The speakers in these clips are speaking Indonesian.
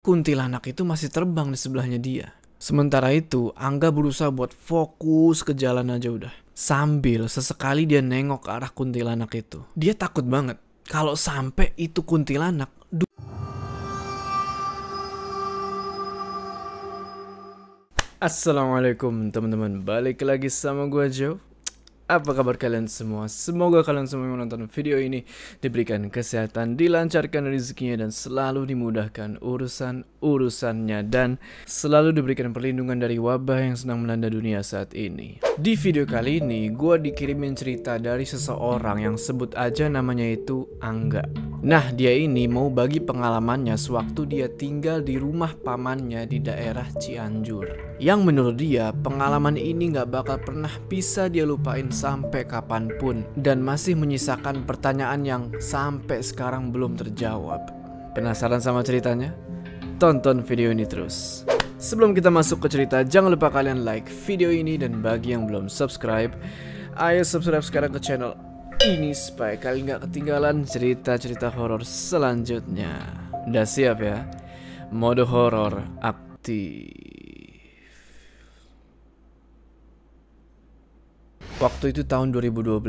kuntilanak itu masih terbang di sebelahnya dia. Sementara itu, Angga berusaha buat fokus ke jalan aja udah. Sambil sesekali dia nengok ke arah kuntilanak itu. Dia takut banget kalau sampai itu kuntilanak Assalamualaikum teman-teman, balik lagi sama gue Joe apa kabar kalian semua? Semoga kalian semua yang menonton video ini diberikan kesehatan, dilancarkan rezekinya dan selalu dimudahkan urusan-urusannya dan selalu diberikan perlindungan dari wabah yang sedang melanda dunia saat ini. Di video kali ini, gue dikirimin cerita dari seseorang yang sebut aja namanya itu Angga. Nah, dia ini mau bagi pengalamannya sewaktu dia tinggal di rumah pamannya di daerah Cianjur. Yang menurut dia, pengalaman ini gak bakal pernah bisa dia lupain sampai kapan pun dan masih menyisakan pertanyaan yang sampai sekarang belum terjawab. Penasaran sama ceritanya? Tonton video ini terus. Sebelum kita masuk ke cerita, jangan lupa kalian like video ini dan bagi yang belum subscribe, ayo subscribe sekarang ke channel ini supaya kalian gak ketinggalan cerita-cerita horor selanjutnya. Udah siap ya? Mode horor aktif. Waktu itu tahun 2012.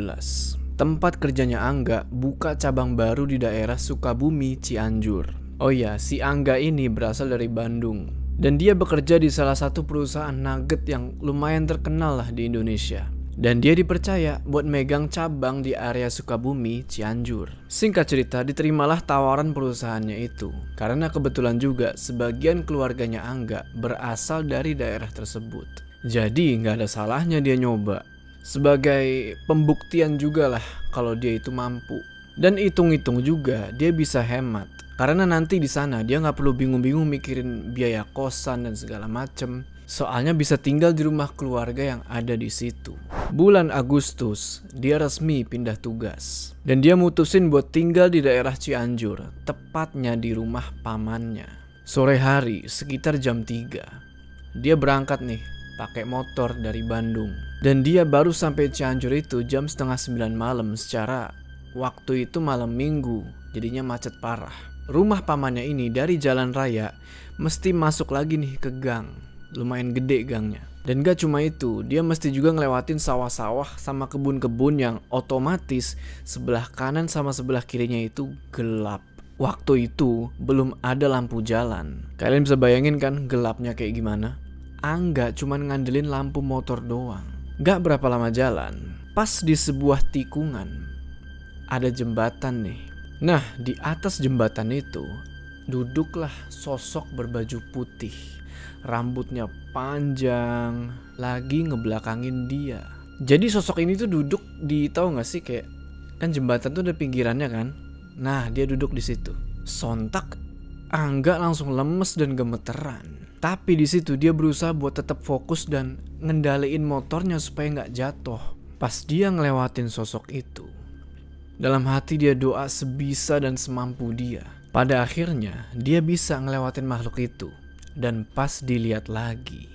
Tempat kerjanya Angga buka cabang baru di daerah Sukabumi, Cianjur. Oh ya, si Angga ini berasal dari Bandung. Dan dia bekerja di salah satu perusahaan nugget yang lumayan terkenal lah di Indonesia. Dan dia dipercaya buat megang cabang di area Sukabumi, Cianjur. Singkat cerita, diterimalah tawaran perusahaannya itu. Karena kebetulan juga sebagian keluarganya Angga berasal dari daerah tersebut. Jadi nggak ada salahnya dia nyoba sebagai pembuktian juga lah kalau dia itu mampu. Dan hitung-hitung juga dia bisa hemat. Karena nanti di sana dia nggak perlu bingung-bingung mikirin biaya kosan dan segala macem. Soalnya bisa tinggal di rumah keluarga yang ada di situ. Bulan Agustus, dia resmi pindah tugas. Dan dia mutusin buat tinggal di daerah Cianjur, tepatnya di rumah pamannya. Sore hari, sekitar jam 3. Dia berangkat nih pakai motor dari Bandung. Dan dia baru sampai Cianjur itu jam setengah sembilan malam secara waktu itu malam minggu, jadinya macet parah. Rumah pamannya ini dari jalan raya mesti masuk lagi nih ke gang. Lumayan gede gangnya. Dan gak cuma itu, dia mesti juga ngelewatin sawah-sawah sama kebun-kebun yang otomatis sebelah kanan sama sebelah kirinya itu gelap. Waktu itu belum ada lampu jalan. Kalian bisa bayangin kan gelapnya kayak gimana? Angga cuma ngandelin lampu motor doang. Gak berapa lama jalan, pas di sebuah tikungan, ada jembatan nih. Nah, di atas jembatan itu, duduklah sosok berbaju putih. Rambutnya panjang, lagi ngebelakangin dia. Jadi sosok ini tuh duduk di tahu nggak sih kayak kan jembatan tuh ada pinggirannya kan? Nah, dia duduk di situ. Sontak Angga langsung lemes dan gemeteran. Tapi di situ dia berusaha buat tetap fokus dan ngendaliin motornya supaya nggak jatuh. Pas dia ngelewatin sosok itu, dalam hati dia doa sebisa dan semampu dia. Pada akhirnya dia bisa ngelewatin makhluk itu dan pas dilihat lagi,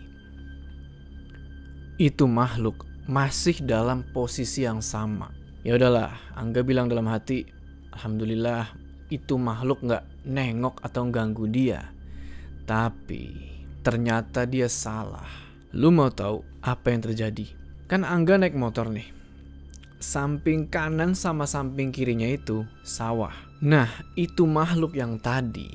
itu makhluk masih dalam posisi yang sama. Ya udahlah, Angga bilang dalam hati, alhamdulillah itu makhluk nggak nengok atau ganggu dia. Tapi Ternyata dia salah. Lu mau tahu apa yang terjadi? Kan Angga naik motor nih. Samping kanan sama samping kirinya itu sawah. Nah, itu makhluk yang tadi.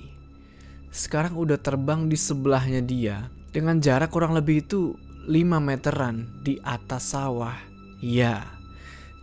Sekarang udah terbang di sebelahnya dia dengan jarak kurang lebih itu 5 meteran di atas sawah. Ya,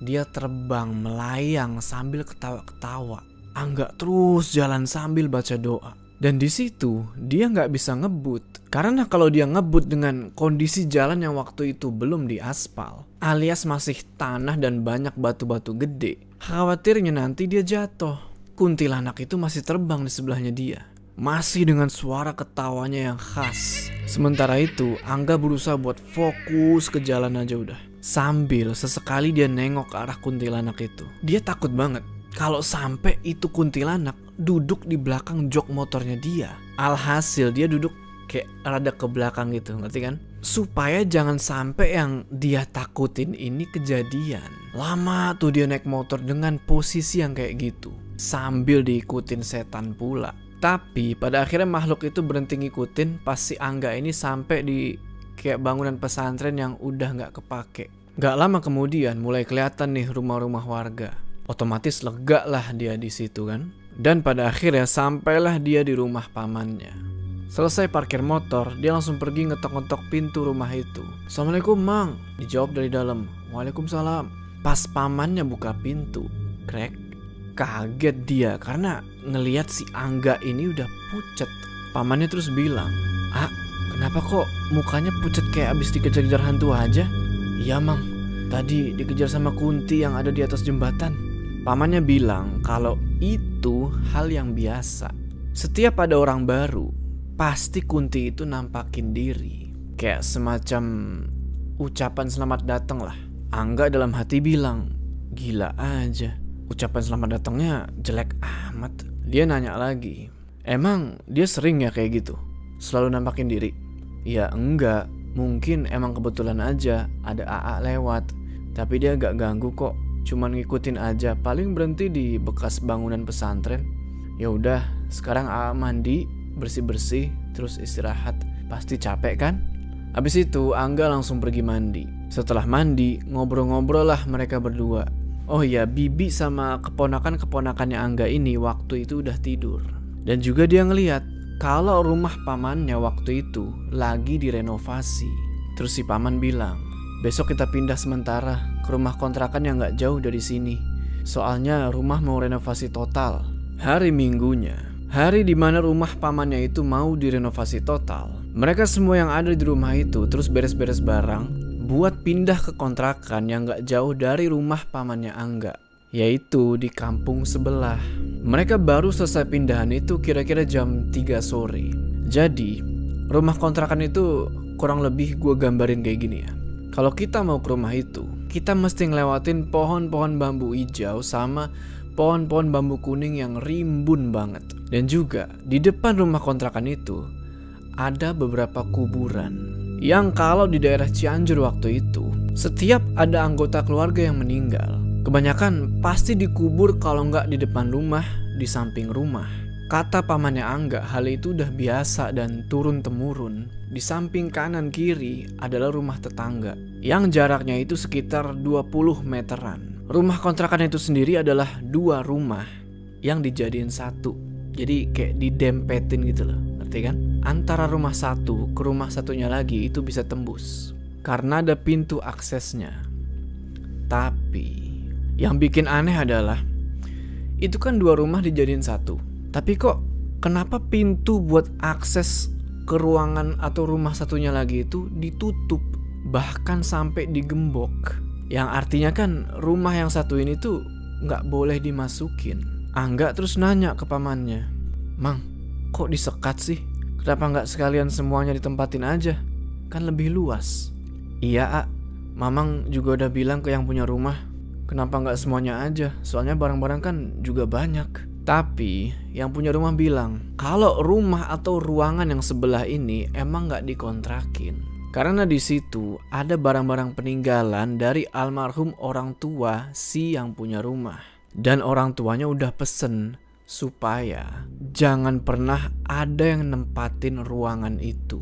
dia terbang melayang sambil ketawa-ketawa. Angga terus jalan sambil baca doa. Dan di situ dia nggak bisa ngebut karena kalau dia ngebut dengan kondisi jalan yang waktu itu belum diaspal, alias masih tanah dan banyak batu-batu gede, khawatirnya nanti dia jatuh. Kuntilanak itu masih terbang di sebelahnya dia. Masih dengan suara ketawanya yang khas. Sementara itu, Angga berusaha buat fokus ke jalan aja udah. Sambil sesekali dia nengok ke arah kuntilanak itu. Dia takut banget kalau sampai itu kuntilanak duduk di belakang jok motornya dia. Alhasil dia duduk kayak rada ke belakang gitu, ngerti kan? Supaya jangan sampai yang dia takutin ini kejadian. Lama tuh dia naik motor dengan posisi yang kayak gitu. Sambil diikutin setan pula. Tapi pada akhirnya makhluk itu berhenti ngikutin pas si Angga ini sampai di kayak bangunan pesantren yang udah nggak kepake. Gak lama kemudian mulai kelihatan nih rumah-rumah warga. Otomatis lega lah dia di situ kan. Dan pada akhirnya sampailah dia di rumah pamannya. Selesai parkir motor, dia langsung pergi ngetok-ngetok pintu rumah itu. Assalamualaikum, Mang. Dijawab dari dalam. Waalaikumsalam. Pas pamannya buka pintu, krek, kaget dia karena ngeliat si Angga ini udah pucet. Pamannya terus bilang, Ah, kenapa kok mukanya pucet kayak abis dikejar-kejar hantu aja? Iya, Mang. Tadi dikejar sama Kunti yang ada di atas jembatan. Pamannya bilang kalau itu hal yang biasa. Setiap ada orang baru, pasti Kunti itu nampakin diri. Kayak semacam ucapan selamat datang lah. Angga dalam hati bilang, gila aja. Ucapan selamat datangnya jelek amat. Dia nanya lagi, emang dia sering ya kayak gitu? Selalu nampakin diri? Ya enggak, mungkin emang kebetulan aja ada AA lewat. Tapi dia gak ganggu kok, cuman ngikutin aja. Paling berhenti di bekas bangunan pesantren. Ya udah, sekarang AA mandi, bersih-bersih, terus istirahat. Pasti capek kan? Abis itu Angga langsung pergi mandi. Setelah mandi, ngobrol-ngobrol lah mereka berdua. Oh iya, Bibi sama keponakan-keponakannya Angga ini waktu itu udah tidur. Dan juga dia ngeliat kalau rumah pamannya waktu itu lagi direnovasi. Terus si paman bilang, besok kita pindah sementara ke rumah kontrakan yang gak jauh dari sini. Soalnya rumah mau renovasi total. Hari minggunya, hari di mana rumah pamannya itu mau direnovasi total. Mereka semua yang ada di rumah itu terus beres-beres barang buat pindah ke kontrakan yang gak jauh dari rumah pamannya Angga, yaitu di kampung sebelah. Mereka baru selesai pindahan itu kira-kira jam 3 sore. Jadi, rumah kontrakan itu kurang lebih gue gambarin kayak gini ya. Kalau kita mau ke rumah itu, kita mesti ngelewatin pohon-pohon bambu hijau sama pohon-pohon bambu kuning yang rimbun banget. Dan juga di depan rumah kontrakan itu ada beberapa kuburan yang kalau di daerah Cianjur waktu itu, setiap ada anggota keluarga yang meninggal, kebanyakan pasti dikubur kalau nggak di depan rumah, di samping rumah. Kata pamannya Angga, hal itu udah biasa dan turun-temurun. Di samping kanan kiri adalah rumah tetangga, yang jaraknya itu sekitar 20 meteran. Rumah kontrakan itu sendiri adalah dua rumah yang dijadiin satu. Jadi kayak didempetin gitu loh, ngerti kan? antara rumah satu ke rumah satunya lagi itu bisa tembus karena ada pintu aksesnya. Tapi yang bikin aneh adalah itu kan dua rumah dijadiin satu. Tapi kok kenapa pintu buat akses ke ruangan atau rumah satunya lagi itu ditutup bahkan sampai digembok? Yang artinya kan rumah yang satu ini tuh nggak boleh dimasukin. Angga terus nanya ke pamannya, Mang, kok disekat sih? Kenapa nggak sekalian semuanya ditempatin aja? Kan lebih luas. Iya, A. Mamang juga udah bilang ke yang punya rumah. Kenapa nggak semuanya aja? Soalnya barang-barang kan juga banyak. Tapi yang punya rumah bilang kalau rumah atau ruangan yang sebelah ini emang nggak dikontrakin. Karena di situ ada barang-barang peninggalan dari almarhum orang tua si yang punya rumah. Dan orang tuanya udah pesen supaya jangan pernah ada yang nempatin ruangan itu.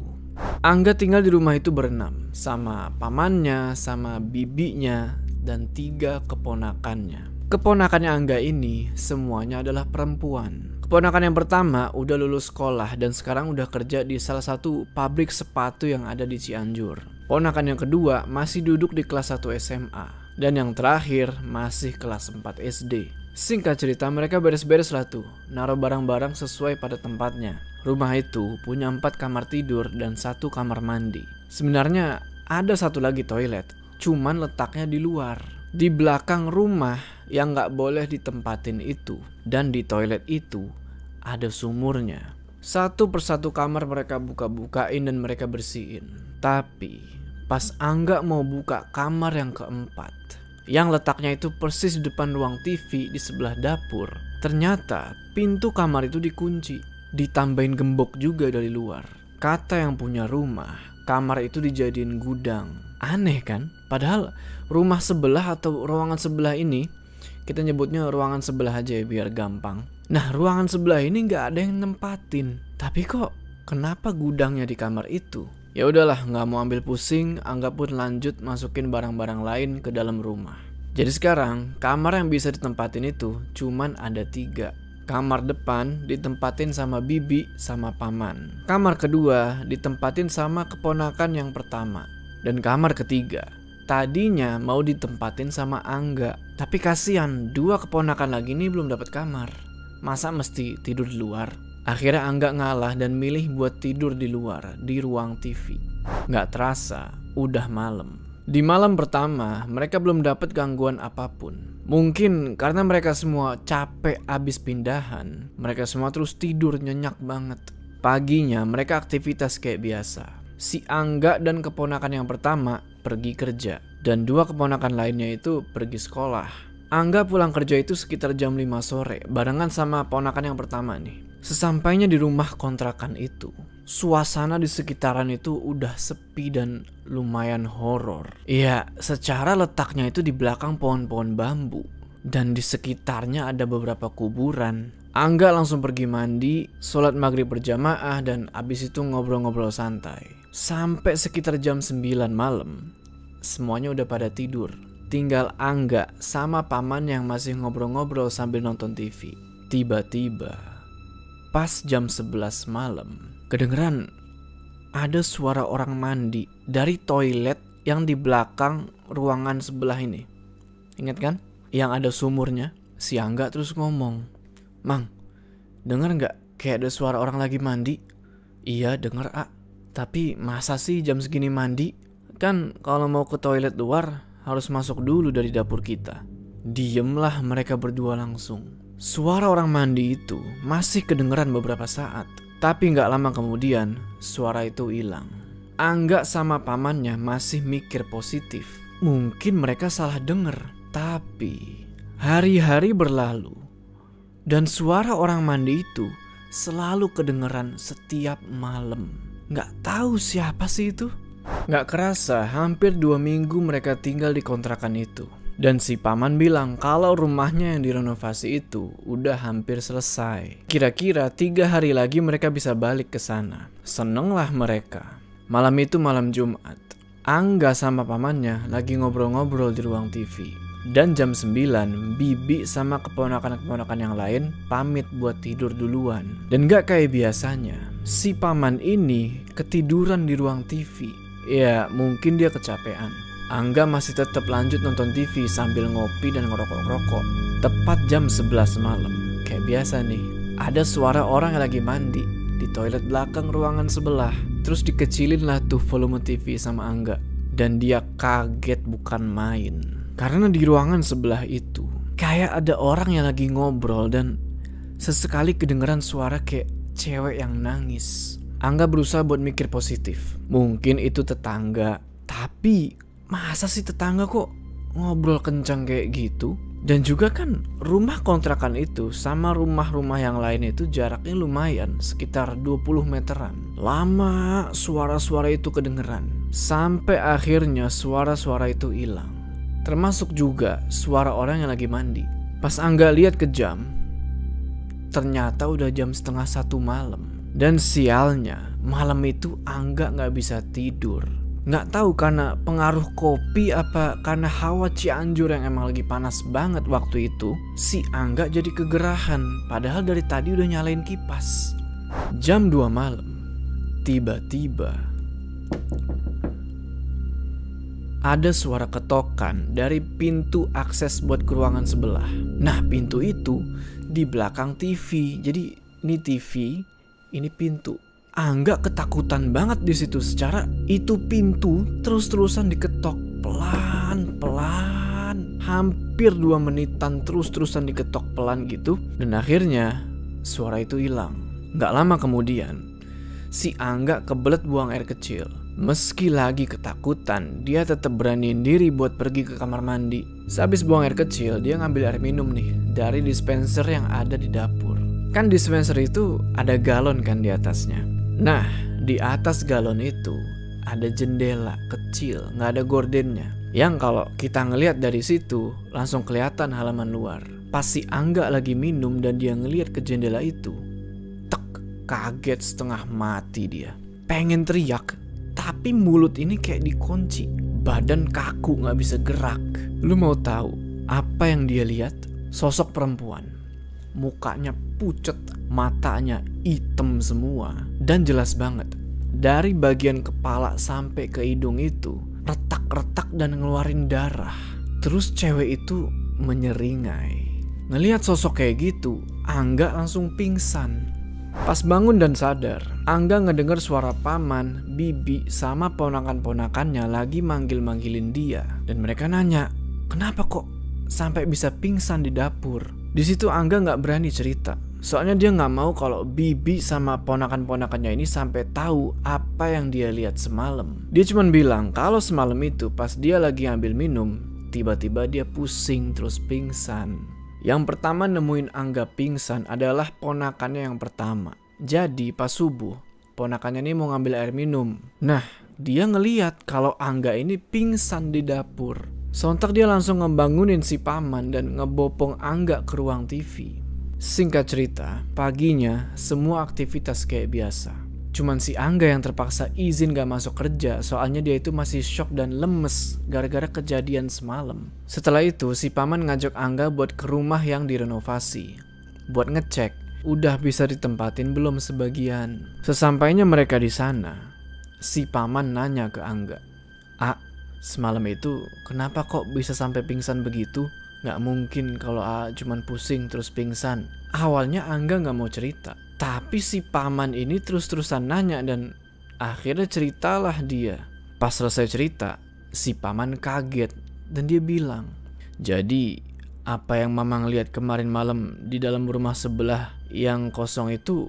Angga tinggal di rumah itu berenam sama pamannya, sama bibinya, dan tiga keponakannya. Keponakannya Angga ini semuanya adalah perempuan. Keponakan yang pertama udah lulus sekolah dan sekarang udah kerja di salah satu pabrik sepatu yang ada di Cianjur. Ponakan yang kedua masih duduk di kelas 1 SMA. Dan yang terakhir masih kelas 4 SD. Singkat cerita mereka beres-beres lah tuh, naruh barang-barang sesuai pada tempatnya. Rumah itu punya empat kamar tidur dan satu kamar mandi. Sebenarnya ada satu lagi toilet, cuman letaknya di luar. Di belakang rumah yang nggak boleh ditempatin itu. Dan di toilet itu ada sumurnya. Satu persatu kamar mereka buka-bukain dan mereka bersihin. Tapi pas Angga mau buka kamar yang keempat, yang letaknya itu persis di depan ruang TV di sebelah dapur. Ternyata pintu kamar itu dikunci, ditambahin gembok juga dari luar. Kata yang punya rumah, kamar itu dijadiin gudang. Aneh kan? Padahal rumah sebelah atau ruangan sebelah ini kita nyebutnya ruangan sebelah aja ya biar gampang. Nah ruangan sebelah ini nggak ada yang nempatin. Tapi kok kenapa gudangnya di kamar itu? Ya udahlah, nggak mau ambil pusing, Angga pun lanjut masukin barang-barang lain ke dalam rumah. Jadi sekarang, kamar yang bisa ditempatin itu cuman ada tiga. Kamar depan ditempatin sama bibi sama paman. Kamar kedua ditempatin sama keponakan yang pertama. Dan kamar ketiga, tadinya mau ditempatin sama Angga. Tapi kasihan, dua keponakan lagi ini belum dapat kamar. Masa mesti tidur di luar? Akhirnya Angga ngalah dan milih buat tidur di luar, di ruang TV. Nggak terasa, udah malam. Di malam pertama, mereka belum dapat gangguan apa pun. Mungkin karena mereka semua capek abis pindahan, mereka semua terus tidur nyenyak banget. Paginya mereka aktivitas kayak biasa. Si Angga dan keponakan yang pertama pergi kerja, dan dua keponakan lainnya itu pergi sekolah. Angga pulang kerja itu sekitar jam 5 sore, barengan sama ponakan yang pertama nih. Sesampainya di rumah kontrakan itu, suasana di sekitaran itu udah sepi dan lumayan horor. Iya, secara letaknya itu di belakang pohon-pohon bambu dan di sekitarnya ada beberapa kuburan. Angga langsung pergi mandi, sholat maghrib berjamaah dan abis itu ngobrol-ngobrol santai. Sampai sekitar jam 9 malam, semuanya udah pada tidur. Tinggal Angga sama paman yang masih ngobrol-ngobrol sambil nonton TV. Tiba-tiba, pas jam 11 malam, kedengeran ada suara orang mandi dari toilet yang di belakang ruangan sebelah ini. Ingat kan? Yang ada sumurnya. Si Angga terus ngomong, Mang, denger nggak kayak ada suara orang lagi mandi? Iya denger ah. Tapi masa sih jam segini mandi? Kan kalau mau ke toilet luar harus masuk dulu dari dapur kita. Diemlah mereka berdua langsung. Suara orang mandi itu masih kedengeran beberapa saat. Tapi nggak lama kemudian, suara itu hilang. Angga sama pamannya masih mikir positif. Mungkin mereka salah denger. Tapi, hari-hari berlalu. Dan suara orang mandi itu selalu kedengeran setiap malam. Nggak tahu siapa sih itu. Nggak kerasa, hampir dua minggu mereka tinggal di kontrakan itu. Dan si paman bilang kalau rumahnya yang direnovasi itu udah hampir selesai. Kira-kira tiga hari lagi mereka bisa balik ke sana. Senenglah mereka. Malam itu malam Jumat. Angga sama pamannya lagi ngobrol-ngobrol di ruang TV. Dan jam 9, Bibi sama keponakan-keponakan yang lain pamit buat tidur duluan. Dan gak kayak biasanya, si paman ini ketiduran di ruang TV. Ya, mungkin dia kecapean. Angga masih tetap lanjut nonton TV sambil ngopi dan ngerokok-rokok. Tepat jam 11 malam, kayak biasa nih, ada suara orang yang lagi mandi di toilet belakang ruangan sebelah. Terus dikecilin lah tuh volume TV sama Angga. Dan dia kaget bukan main. Karena di ruangan sebelah itu, kayak ada orang yang lagi ngobrol dan sesekali kedengeran suara kayak cewek yang nangis. Angga berusaha buat mikir positif. Mungkin itu tetangga, tapi masa sih tetangga kok ngobrol kencang kayak gitu? Dan juga kan rumah kontrakan itu sama rumah-rumah yang lain itu jaraknya lumayan, sekitar 20 meteran. Lama suara-suara itu kedengeran, sampai akhirnya suara-suara itu hilang. Termasuk juga suara orang yang lagi mandi. Pas Angga lihat ke jam, ternyata udah jam setengah satu malam. Dan sialnya, malam itu Angga nggak bisa tidur nggak tahu karena pengaruh kopi apa karena hawa Cianjur yang emang lagi panas banget waktu itu si Angga jadi kegerahan padahal dari tadi udah nyalain kipas jam 2 malam tiba-tiba ada suara ketokan dari pintu akses buat ke ruangan sebelah. Nah pintu itu di belakang TV jadi ini TV ini pintu. Angga ketakutan banget di situ. Secara itu pintu terus-terusan diketok. Pelan-pelan hampir dua menitan terus-terusan diketok pelan gitu. Dan akhirnya suara itu hilang. Gak lama kemudian si Angga kebelet buang air kecil. Meski lagi ketakutan, dia tetap beraniin diri buat pergi ke kamar mandi. Sehabis buang air kecil, dia ngambil air minum nih dari dispenser yang ada di dapur. Kan dispenser itu ada galon kan di atasnya. Nah, di atas galon itu ada jendela kecil, nggak ada gordennya. Yang kalau kita ngelihat dari situ langsung kelihatan halaman luar. Pas si Angga lagi minum dan dia ngeliat ke jendela itu, tek, kaget setengah mati dia. Pengen teriak, tapi mulut ini kayak dikunci. Badan kaku gak bisa gerak. Lu mau tahu apa yang dia lihat? Sosok perempuan. Mukanya pucet, matanya hitam semua. Dan jelas banget, dari bagian kepala sampai ke hidung itu retak-retak dan ngeluarin darah. Terus cewek itu menyeringai. Ngelihat sosok kayak gitu, Angga langsung pingsan. Pas bangun dan sadar, Angga ngedenger suara paman, bibi, sama ponakan-ponakannya lagi manggil-manggilin dia. Dan mereka nanya, kenapa kok sampai bisa pingsan di dapur? Di situ Angga nggak berani cerita. Soalnya dia nggak mau kalau bibi sama ponakan-ponakannya ini sampai tahu apa yang dia lihat semalam. Dia cuma bilang kalau semalam itu pas dia lagi ambil minum, tiba-tiba dia pusing terus pingsan. Yang pertama nemuin Angga pingsan adalah ponakannya yang pertama. Jadi pas subuh, ponakannya ini mau ngambil air minum. Nah, dia ngeliat kalau Angga ini pingsan di dapur. Sontak dia langsung ngebangunin si paman dan ngebopong Angga ke ruang TV. Singkat cerita, paginya semua aktivitas kayak biasa. Cuman si Angga yang terpaksa izin gak masuk kerja soalnya dia itu masih shock dan lemes gara-gara kejadian semalam. Setelah itu si paman ngajak Angga buat ke rumah yang direnovasi. Buat ngecek, udah bisa ditempatin belum sebagian. Sesampainya mereka di sana, si paman nanya ke Angga. A, semalam itu kenapa kok bisa sampai pingsan begitu? Gak mungkin kalau A cuman pusing terus pingsan. Awalnya Angga gak mau cerita. Tapi si paman ini terus-terusan nanya dan akhirnya ceritalah dia. Pas selesai cerita, si paman kaget dan dia bilang, "Jadi, apa yang Mamang lihat kemarin malam di dalam rumah sebelah yang kosong itu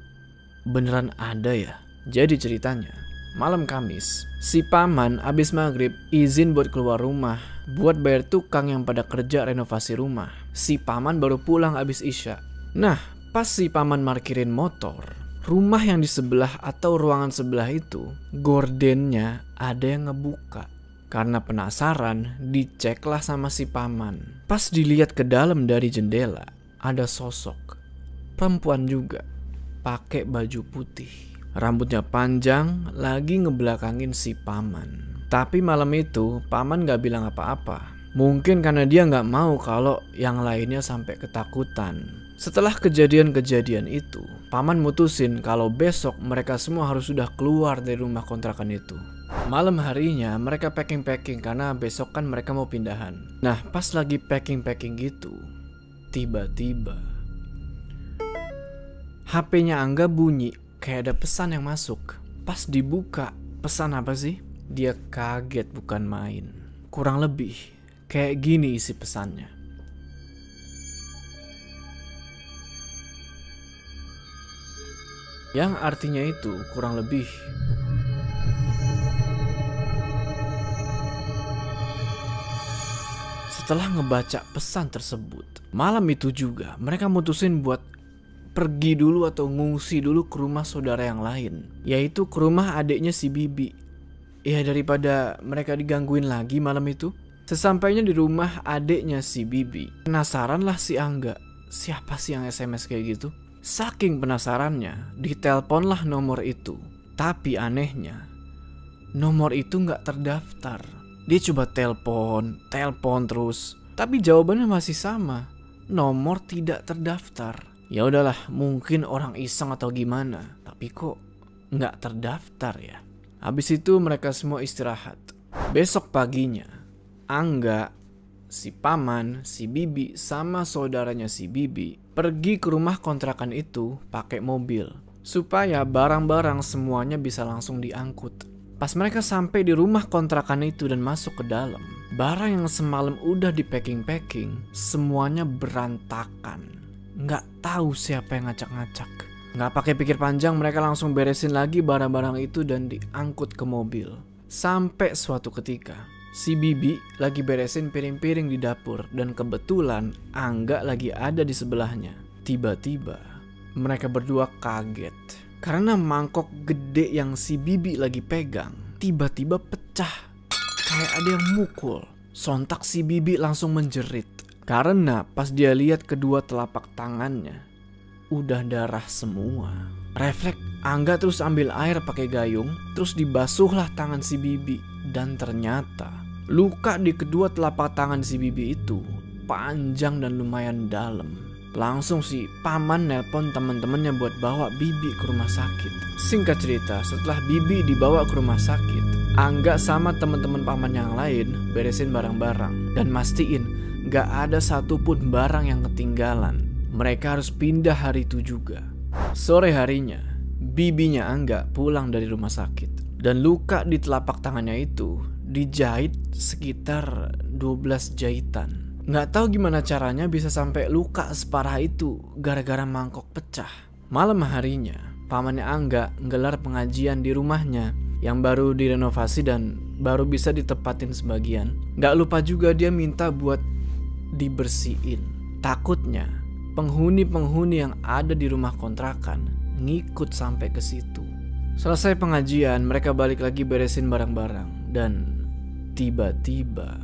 beneran ada ya?" Jadi ceritanya, malam Kamis, si paman abis maghrib izin buat keluar rumah buat bayar tukang yang pada kerja renovasi rumah. Si paman baru pulang abis isya. Nah, Pas si paman markirin motor, rumah yang di sebelah atau ruangan sebelah itu, gordennya ada yang ngebuka. Karena penasaran, diceklah sama si paman. Pas dilihat ke dalam dari jendela, ada sosok. Perempuan juga, pakai baju putih. Rambutnya panjang, lagi ngebelakangin si paman. Tapi malam itu, paman gak bilang apa-apa. Mungkin karena dia nggak mau kalau yang lainnya sampai ketakutan. Setelah kejadian-kejadian itu, paman mutusin kalau besok mereka semua harus sudah keluar dari rumah kontrakan itu. Malam harinya mereka packing-packing karena besok kan mereka mau pindahan. Nah, pas lagi packing-packing gitu, tiba-tiba HP-nya Angga bunyi kayak ada pesan yang masuk. Pas dibuka, pesan apa sih? Dia kaget bukan main. Kurang lebih kayak gini isi pesannya. Yang artinya itu kurang lebih Setelah ngebaca pesan tersebut, malam itu juga mereka mutusin buat pergi dulu atau ngungsi dulu ke rumah saudara yang lain, yaitu ke rumah adiknya si Bibi. Ya daripada mereka digangguin lagi malam itu, sesampainya di rumah adiknya si Bibi, penasaran lah si Angga, siapa sih yang SMS kayak gitu? Saking penasarannya, diteleponlah nomor itu. Tapi anehnya, nomor itu nggak terdaftar. Dia coba telepon, telepon terus, tapi jawabannya masih sama. Nomor tidak terdaftar. Ya udahlah, mungkin orang iseng atau gimana. Tapi kok nggak terdaftar ya? Habis itu mereka semua istirahat. Besok paginya, Angga, si paman, si bibi, sama saudaranya si bibi pergi ke rumah kontrakan itu pakai mobil supaya barang-barang semuanya bisa langsung diangkut. Pas mereka sampai di rumah kontrakan itu dan masuk ke dalam, barang yang semalam udah di packing-packing, semuanya berantakan. Nggak tahu siapa yang ngacak-ngacak. Nggak pakai pikir panjang, mereka langsung beresin lagi barang-barang itu dan diangkut ke mobil. Sampai suatu ketika, Si Bibi lagi beresin piring-piring di dapur dan kebetulan Angga lagi ada di sebelahnya. Tiba-tiba mereka berdua kaget karena mangkok gede yang si Bibi lagi pegang tiba-tiba pecah kayak ada yang mukul. Sontak si Bibi langsung menjerit Karena pas dia lihat kedua telapak tangannya udah darah semua. Refleks Angga terus ambil air pakai gayung, terus dibasuhlah tangan si Bibi dan ternyata luka di kedua telapak tangan si Bibi itu panjang dan lumayan dalam. Langsung si paman nelpon teman-temannya buat bawa Bibi ke rumah sakit. Singkat cerita, setelah Bibi dibawa ke rumah sakit, Angga sama teman-teman paman yang lain beresin barang-barang dan mastiin gak ada satupun barang yang ketinggalan. Mereka harus pindah hari itu juga. Sore harinya, bibinya Angga pulang dari rumah sakit dan luka di telapak tangannya itu dijahit sekitar 12 jahitan. Nggak tahu gimana caranya bisa sampai luka separah itu gara-gara mangkok pecah. Malam harinya, pamannya Angga nggelar pengajian di rumahnya yang baru direnovasi dan baru bisa ditepatin sebagian. Nggak lupa juga dia minta buat dibersihin. Takutnya penghuni-penghuni yang ada di rumah kontrakan ngikut sampai ke situ. Selesai pengajian, mereka balik lagi beresin barang-barang dan tiba-tiba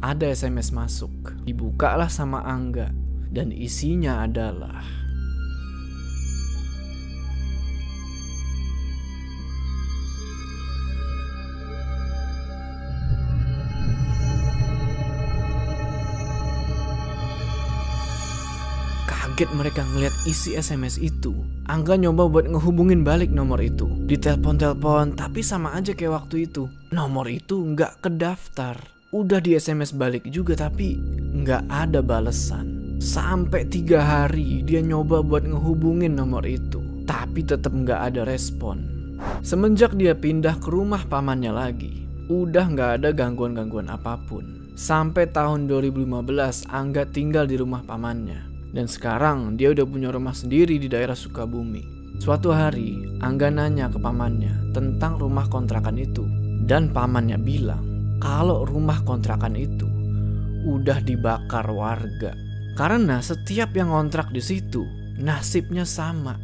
ada SMS masuk. Dibukalah sama Angga dan isinya adalah Kaget mereka ngeliat isi SMS itu. Angga nyoba buat ngehubungin balik nomor itu. Ditelepon-telepon, tapi sama aja kayak waktu itu. Nomor itu nggak kedaftar. Udah di SMS balik juga tapi nggak ada balesan. Sampai tiga hari dia nyoba buat ngehubungin nomor itu. Tapi tetap nggak ada respon. Semenjak dia pindah ke rumah pamannya lagi, udah nggak ada gangguan-gangguan apa pun. Sampai tahun 2015 Angga tinggal di rumah pamannya. Dan sekarang dia udah punya rumah sendiri di daerah Sukabumi. Suatu hari, Angga nanya ke pamannya tentang rumah kontrakan itu. Dan pamannya bilang, kalau rumah kontrakan itu udah dibakar warga. Karena setiap yang ngontrak di situ nasibnya sama,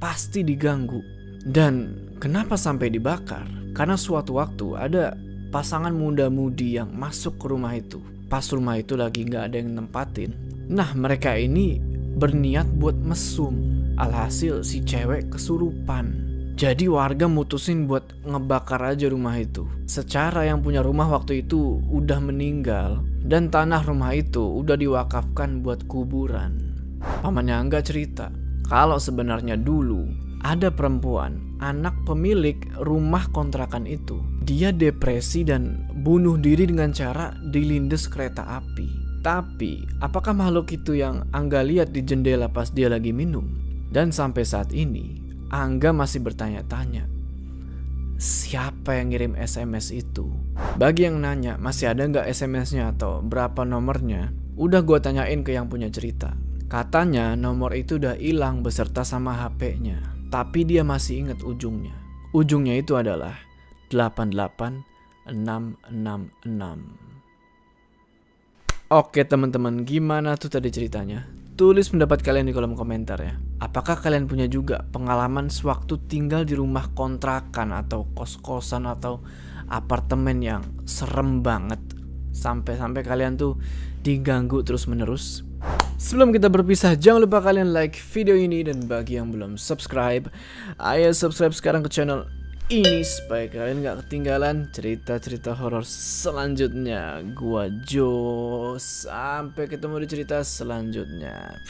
pasti diganggu. Dan kenapa sampai dibakar? Karena suatu waktu ada pasangan muda-mudi yang masuk ke rumah itu. Pas rumah itu lagi nggak ada yang nempatin. Nah mereka ini berniat buat mesum. Alhasil si cewek kesurupan. Jadi warga mutusin buat ngebakar aja rumah itu. Secara yang punya rumah waktu itu udah meninggal dan tanah rumah itu udah diwakafkan buat kuburan. Pamannya Angga cerita kalau sebenarnya dulu ada perempuan, anak pemilik rumah kontrakan itu. Dia depresi dan bunuh diri dengan cara dilindes kereta api. Tapi, apakah makhluk itu yang Angga lihat di jendela pas dia lagi minum? Dan sampai saat ini, Angga masih bertanya-tanya, siapa yang ngirim SMS itu? Bagi yang nanya, masih ada nggak SMS-nya atau berapa nomornya? Udah gue tanyain ke yang punya cerita. Katanya nomor itu udah hilang beserta sama HP-nya. Tapi dia masih inget ujungnya. Ujungnya itu adalah 88666. Oke teman-teman, gimana tuh tadi ceritanya? Tulis pendapat kalian di kolom komentar ya. Apakah kalian punya juga pengalaman sewaktu tinggal di rumah kontrakan atau kos-kosan atau apartemen yang serem banget sampai-sampai kalian tuh diganggu terus-menerus? Sebelum kita berpisah, jangan lupa kalian like video ini dan bagi yang belum subscribe, ayo subscribe sekarang ke channel ini supaya kalian gak ketinggalan cerita-cerita horor selanjutnya. Gua Jo, sampai ketemu di cerita selanjutnya.